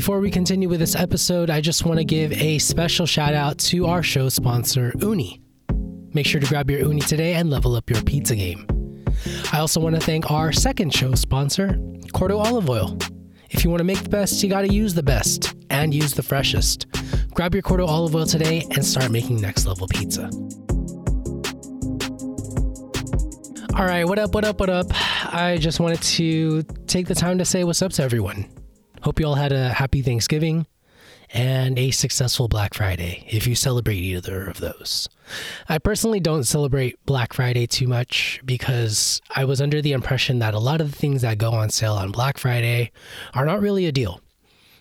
Before we continue with this episode, I just want to give a special shout out to our show sponsor, Ooni. Make sure to grab your Ooni today and level up your pizza game. I also want to thank our second show sponsor, Corto Olive Oil. If you want to make the best, you got to use the best and use the freshest. Grab your Corto Olive Oil today and start making next level pizza. All right, what up, what up, what up? I just wanted to take the time to say what's up to everyone. Hope you all had a happy Thanksgiving and a successful Black Friday if you celebrate either of those. I personally don't celebrate Black Friday too much because I was under the impression that a lot of the things that go on sale on Black Friday are not really a deal.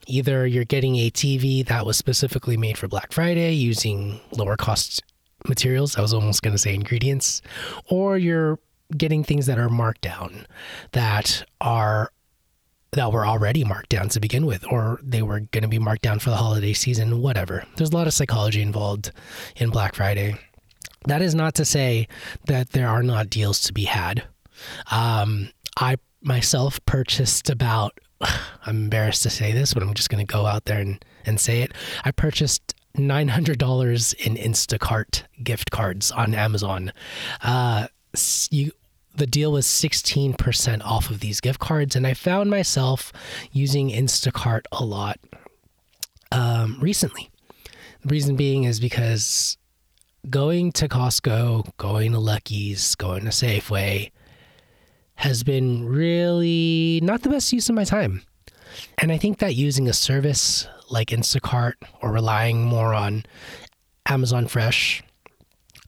Either you're getting a TV that was specifically made for Black Friday using lower cost materials, I was almost going to say ingredients, or you're getting things that are marked down that are that were already marked down to begin with, or they were going to be marked down for the holiday season, whatever. There's a lot of psychology involved in Black Friday. That is not to say that there are not deals to be had. Um, I myself purchased about, I'm embarrassed to say this, but I'm just going to go out there and, and say it. I purchased $900 in Instacart gift cards on Amazon. Uh, you the deal was 16% off of these gift cards. And I found myself using Instacart a lot um, recently. The reason being is because going to Costco, going to Lucky's, going to Safeway has been really not the best use of my time. And I think that using a service like Instacart or relying more on Amazon Fresh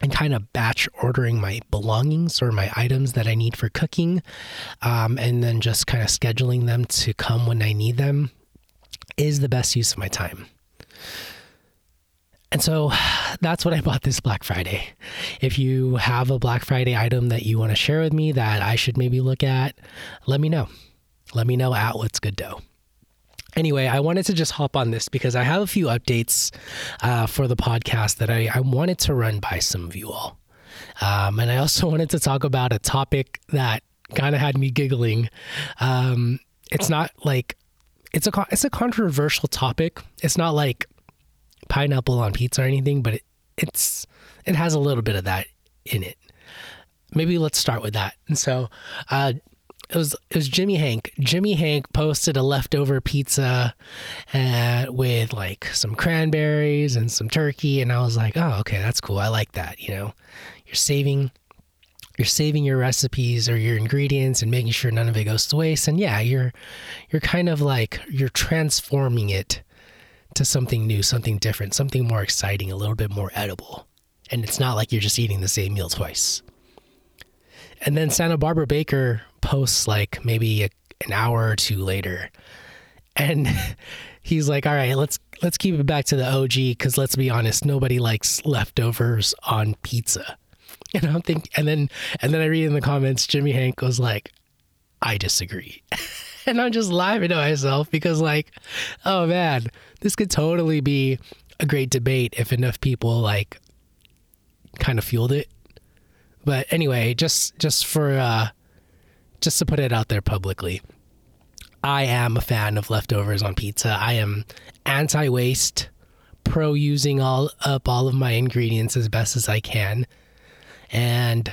and kind of batch ordering my belongings or my items that I need for cooking, um, and then just kind of scheduling them to come when I need them is the best use of my time. And so that's what I bought this Black Friday. If you have a Black Friday item that you want to share with me that I should maybe look at, let me know. Let me know at What's Good Dough. Anyway, I wanted to just hop on this because I have a few updates uh, for the podcast that I, I, wanted to run by some of you all. Um, and I also wanted to talk about a topic that kind of had me giggling. Um, it's not like it's a it's a controversial topic. It's not like pineapple on pizza or anything, but it, it's it has a little bit of that in it. Maybe let's start with that. And so, uh, it was it was Jimmy Hank. Jimmy Hank posted a leftover pizza uh, with like some cranberries and some turkey, and I was like, oh, okay, that's cool. I like that. You know, you're saving you're saving your recipes or your ingredients and making sure none of it goes to waste. And yeah, you're you're kind of like you're transforming it to something new, something different, something more exciting, a little bit more edible. And it's not like you're just eating the same meal twice. And then Santa Barbara Baker posts like maybe a, an hour or two later. And he's like, "All right, let's let's keep it back to the OG cuz let's be honest, nobody likes leftovers on pizza." And I'm thinking and then and then I read in the comments Jimmy Hank was like, "I disagree." and I'm just laughing to myself because like, oh man, this could totally be a great debate if enough people like kind of fueled it but anyway, just just for uh, just to put it out there publicly, I am a fan of leftovers on pizza. I am anti-waste, pro using all up all of my ingredients as best as I can, and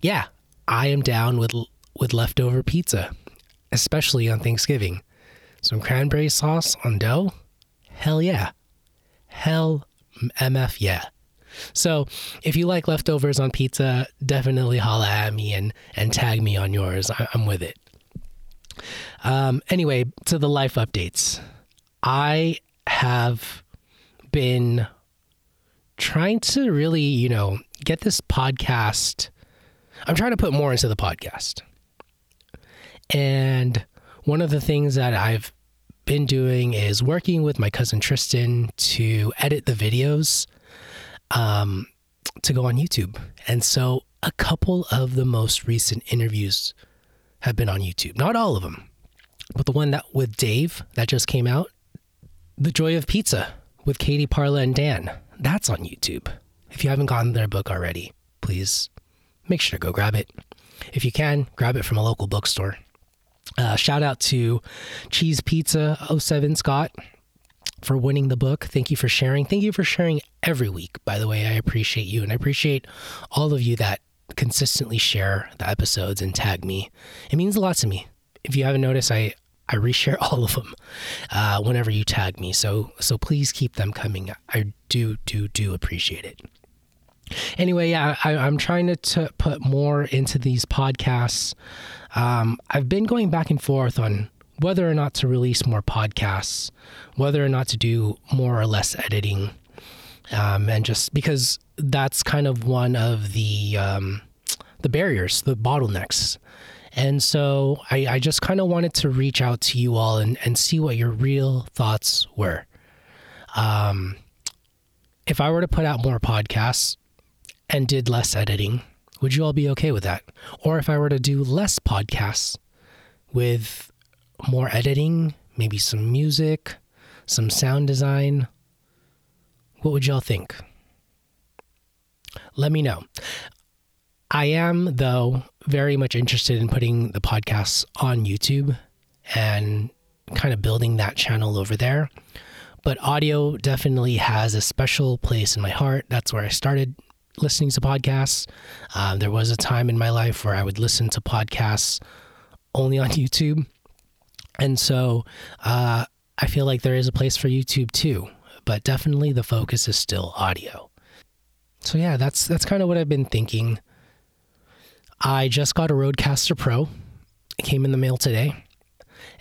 yeah, I am down with with leftover pizza, especially on Thanksgiving. Some cranberry sauce on dough, hell yeah, hell mf yeah. So if you like leftovers on pizza, definitely holla at me and, and tag me on yours. I, am with it. Um, anyway, to the life updates. I have been trying to really, you know, get this podcast. I'm trying to put more into the podcast. And one of the things that I've been doing is working with my cousin Tristan to edit the videos um, to go on YouTube. And so a couple of the most recent interviews have been on YouTube. Not all of them, but the one that with Dave that just came out, The Joy of Pizza with Katie Parla and Dan, that's on YouTube. If you haven't gotten their book already, please make sure to go grab it. If you can, grab it from a local bookstore. Uh, shout out to Cheese Pizza 07 Scott for winning the book. Thank you for sharing. Thank you for sharing every week, by the way. I appreciate you. And I appreciate all of you that consistently share the episodes and tag me. It means a lot to me. If you haven't noticed, I, I reshare all of them uh, whenever you tag me. So so please keep them coming. I do do do appreciate it. Anyway, yeah, I, am trying to, to, put more into these podcasts. Um, I've been going back and forth on whether or not to release more podcasts, whether or not to do more or less editing, um, and just because that's kind of one of the um, the barriers, the bottlenecks. And so I, I just kind of wanted to reach out to you all and, and see what your real thoughts were. Um, if I were to put out more podcasts and did less editing, would you all be okay with that? Or if I were to do less podcasts with more editing, maybe some music, some sound design, what would y'all think? Let me know. I am, though, very much interested in putting the podcasts on YouTube and kind of building that channel over there. But audio definitely has a special place in my heart. That's where I started listening to podcasts. Uh, there was a time in my life where I would listen to podcasts only on YouTube. And so uh, I feel like there is a place for YouTube too, but definitely the focus is still audio. So yeah, that's that's kind of what I've been thinking. I just got a Rodecaster Pro. It came in the mail today.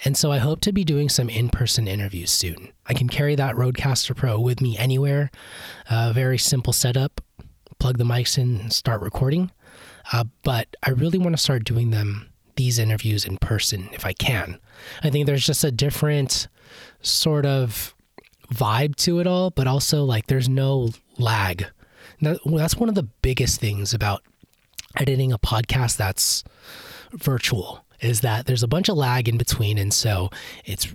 And so I hope to be doing some in person interviews soon. I can carry that Rodecaster Pro with me anywhere. Uh, very simple setup plug the mics in and start recording. Uh, but I really want to start doing them, these interviews in person if I can. I think there's just a different sort of vibe to it all, but also like there's no lag. That, that's one of the biggest things about editing a podcast that's virtual is that there's a bunch of lag in between. And so it's,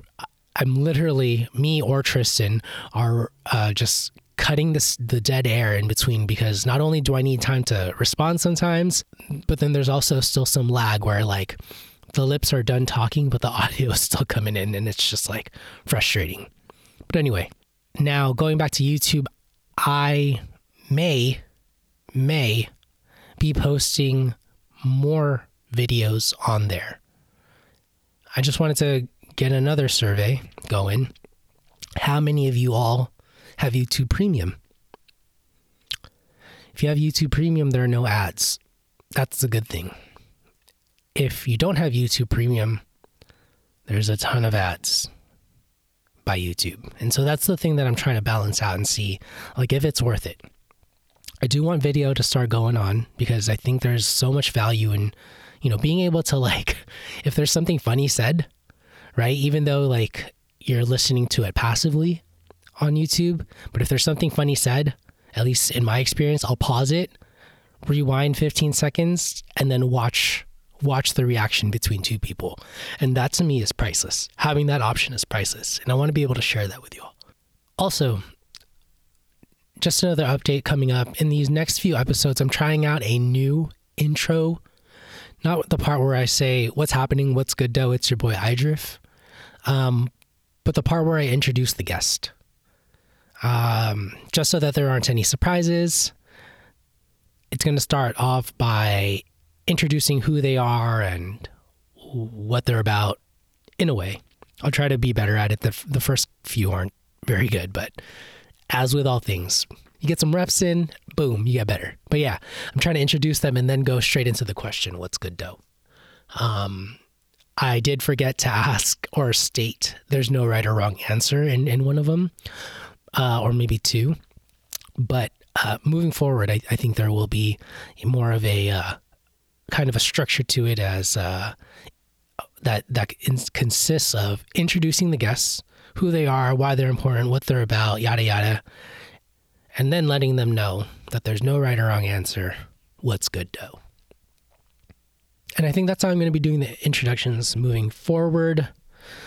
I'm literally, me or Tristan are uh, just cutting this the dead air in between because not only do I need time to respond sometimes, but then there's also still some lag where like the lips are done talking, but the audio is still coming in and it's just like frustrating. But anyway, now going back to YouTube, I may, may be posting more videos on there. I just wanted to get another survey going. How many of you all have YouTube Premium. If you have YouTube Premium, there are no ads. That's a good thing. If you don't have YouTube Premium, there's a ton of ads by YouTube. And so that's the thing that I'm trying to balance out and see like if it's worth it. I do want video to start going on because I think there's so much value in, you know, being able to like if there's something funny said, right? Even though like you're listening to it passively, on YouTube, but if there's something funny said, at least in my experience, I'll pause it, rewind 15 seconds, and then watch watch the reaction between two people. And that to me is priceless. Having that option is priceless. And I want to be able to share that with you all. Also, just another update coming up. In these next few episodes, I'm trying out a new intro. Not the part where I say, What's happening? What's good, though? It's your boy Idrif. Um, but the part where I introduce the guest um, just so that there aren't any surprises. It's going to start off by introducing who they are and what they're about in a way. I'll try to be better at it. The, the first few aren't very good, but as with all things, you get some reps in, boom, you get better. But yeah, I'm trying to introduce them and then go straight into the question what's good dough? Um, I did forget to ask or state there's no right or wrong answer in, in one of them uh, or maybe two. But uh, moving forward, I, I, think there will be more of a uh, kind of a structure to it as uh, that that consists of introducing the guests, who they are, why they're important, what they're about, yada yada, and then letting them know that there's no right or wrong answer. What's good dough? And I think that's how I'm going to be doing the introductions moving forward.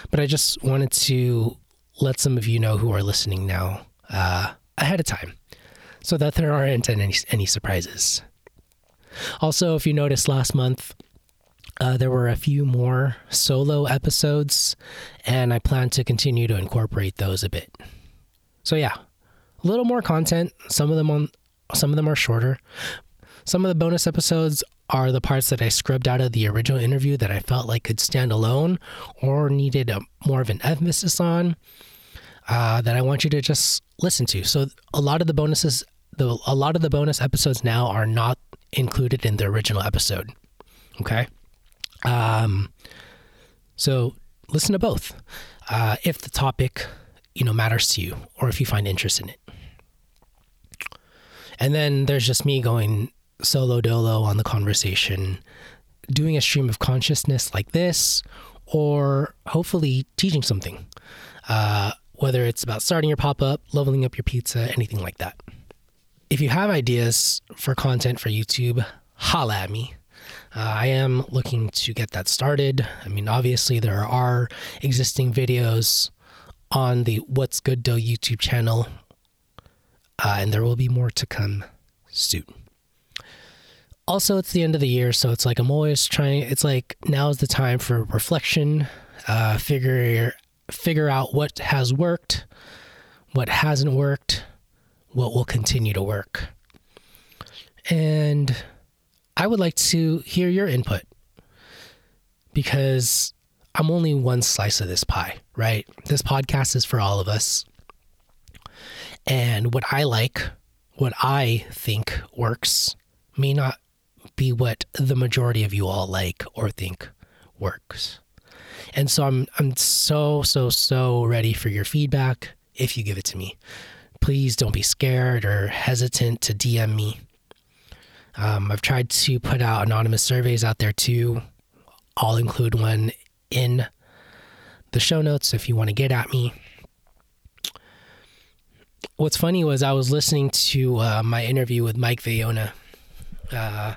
But I just wanted to let some of you know who are listening now uh, ahead of time so that there aren't any, any surprises. Also, if you noticed last month, uh, there were a few more solo episodes, and I plan to continue to incorporate those a bit. So yeah, a little more content. Some of them on some of them are shorter. Some of the bonus episodes are the parts that I scrubbed out of the original interview that I felt like could stand alone or needed a, more of an emphasis on uh, that I want you to just listen to. So a lot of the bonuses, the a lot of the bonus episodes now are not included in the original episode. Okay, um, so listen to both uh, if the topic you know matters to you or if you find interest in it. And then there's just me going solo dolo on the conversation, doing a stream of consciousness like this, or hopefully teaching something. Uh, whether it's about starting your pop up, leveling up your pizza, anything like that. If you have ideas for content for YouTube, holla at me. Uh, I am looking to get that started. I mean, obviously, there are existing videos on the What's Good Dough YouTube channel, uh, and there will be more to come soon. Also, it's the end of the year, so it's like I'm always trying. It's like now is the time for reflection, uh, figure figure out what has worked, what hasn't worked, what will continue to work. And I would like to hear your input because I'm only one slice of this pie, right? This podcast is for all of us. And what I like, what I think works, may not be what the majority of you all like or think works. And so I'm I'm so so so ready for your feedback if you give it to me. Please don't be scared or hesitant to DM me. Um, I've tried to put out anonymous surveys out there too. I'll include one in the show notes if you want to get at me. What's funny was I was listening to uh, my interview with Mike Vayona, uh,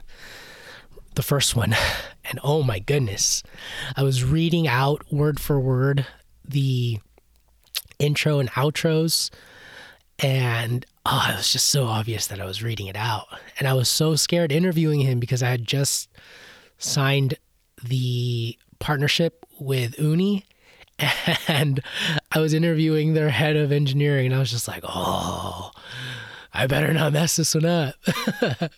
the first one, and oh my goodness, I was reading out word for word the intro and outros, and oh, it was just so obvious that I was reading it out. And I was so scared interviewing him because I had just signed the partnership with Ooni and I was interviewing their head of engineering and I was just like, oh, I better not mess this one up.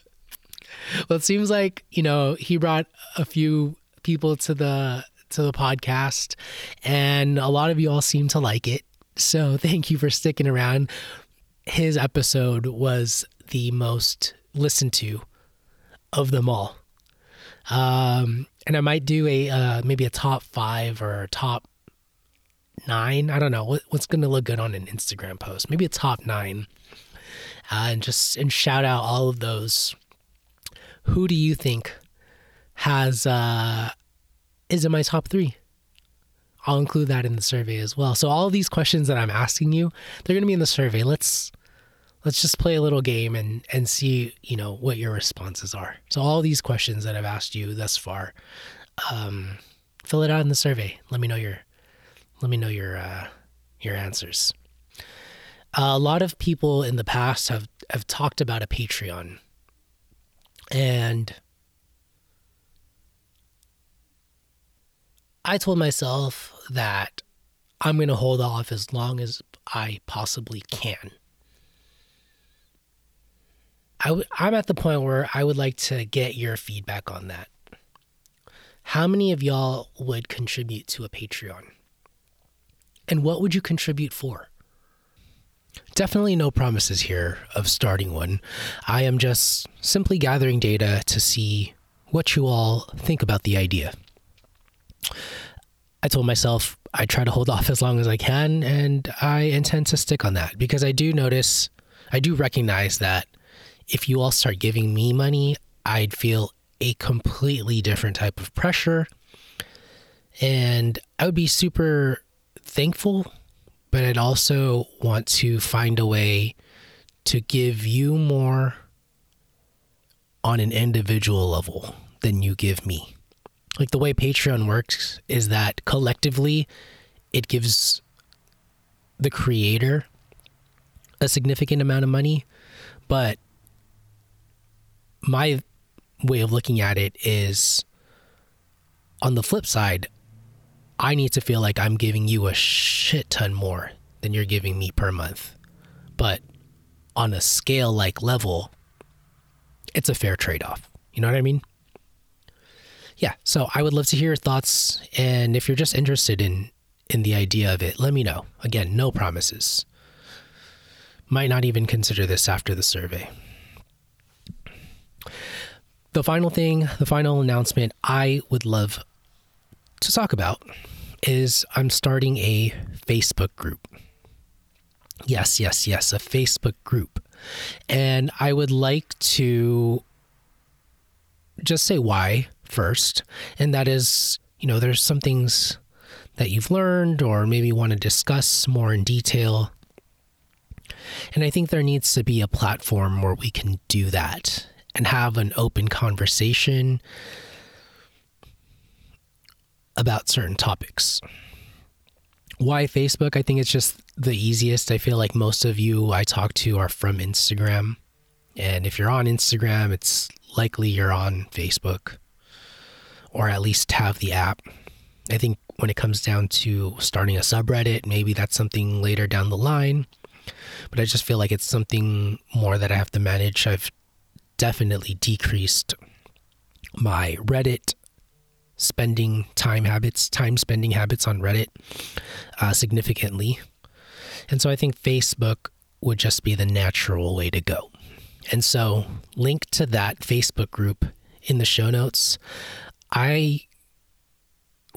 well, it seems like, you know, he brought a few people to the to the podcast and a lot of you all seem to like it. So, thank you for sticking around. His episode was the most listened to of them all. Um, and I might do a uh, maybe a top five or top nine. I don't know what, what's going to look good on an Instagram post. Maybe a top nine, uh, and just and shout out all of those who do you think has uh, is in my top three? I'll include that in the survey as well. So all these questions that I'm asking you, they're going to be in the survey. Let's let's just play a little game and and see you know what your responses are. So all these questions that I've asked you thus far, um, fill it out in the survey. Let me know your let me know your uh, your answers. Uh, a lot of people in the past have have talked about a Patreon and I told myself that I'm going to hold off as long as I possibly can. i w- I'm at the point where I would like to get your feedback on that. How many of y'all would contribute to a Patreon? And what would you contribute for? Definitely no promises here of starting one. I am just simply gathering data to see what you all think about the idea. I told myself I try to hold off as long as I can, and I intend to stick on that because I do notice, I do recognize that if you all start giving me money, I'd feel a completely different type of pressure. And I would be super thankful but I'd also want to find a way to give you more on an individual level than you give me. Like the way Patreon works is that collectively it gives the creator a significant amount of money, but my way of looking at it is on the flip side, I need to feel like I'm giving you a shit ton more than you're giving me per month. but on a scale like level, it's a fair trade off. You know what I mean? Yeah, so I would love to hear your thoughts and if you're just interested in in the idea of it, let me know. Again, no promises. Might not even consider this after the survey. The final thing, the final announcement I would love to talk about is I'm starting a Facebook group. Yes, yes, yes, a Facebook group. And I would like to just say why first. And that is, you know, there's some things that you've learned or maybe want to discuss more in detail. And I think there needs to be a platform where we can do that and have an open conversation about certain topics. Why Facebook? I think it's just the easiest. I feel like most of you I talk to are from Instagram. And if you're on Instagram, it's likely you're on Facebook or at least have the app. I think when it comes down to starting a subreddit, maybe that's something later down the line. But I just feel like it's something more that I have to manage. I've definitely decreased my Reddit spending time habits, time spending habits on Reddit uh, significantly. And so I think Facebook would just be the natural way to go. And so, link to that Facebook group in the show notes. I,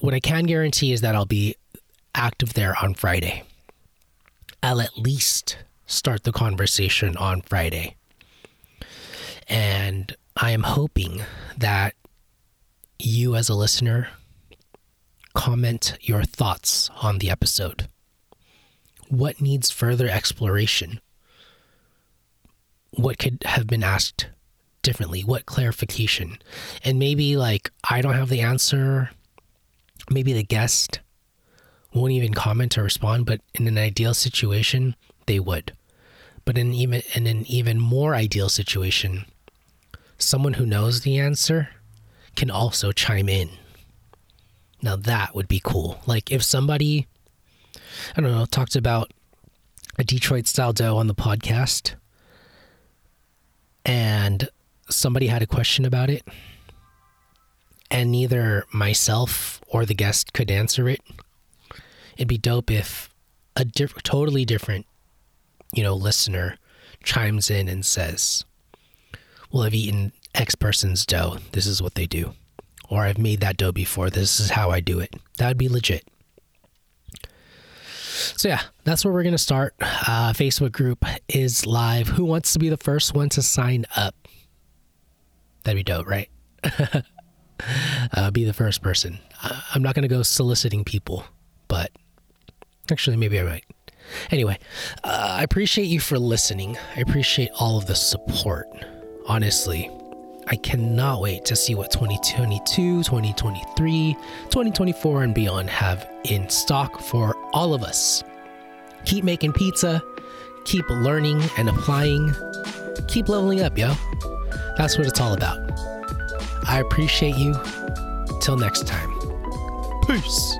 what I can guarantee is that I'll be active there on Friday. I'll at least start the conversation on Friday. And I am hoping that you, as a listener, comment your thoughts on the episode. What needs further exploration? What could have been asked differently? What clarification? And maybe, like, I don't have the answer. Maybe the guest won't even comment or respond, but in an ideal situation, they would. But in even in an even more ideal situation, someone who knows the answer can also chime in. Now that would be cool. Like if somebody, I don't know, talked about a Detroit style dough on the podcast and somebody had a question about it and neither myself or the guest could answer it, it'd be dope if a diff- totally different, you know, listener chimes in and says, well, I've eaten X person's dough. This is what they do. Or I've made that dough before. This is how I do it. That would be legit. So, yeah, that's where we're going to start. Uh, Facebook group is live. Who wants to be the first one to sign up? That'd be dope, right? uh, be the first person. I'm not going to go soliciting people, but actually, maybe I might. Anyway, uh, I appreciate you for listening. I appreciate all of the support honestly. I cannot wait to see what 2022, 2023, 2024, and beyond have in stock for all of us. Keep making pizza, keep learning and applying, keep leveling up, yo. That's what it's all about. I appreciate you. Till next time. Peace.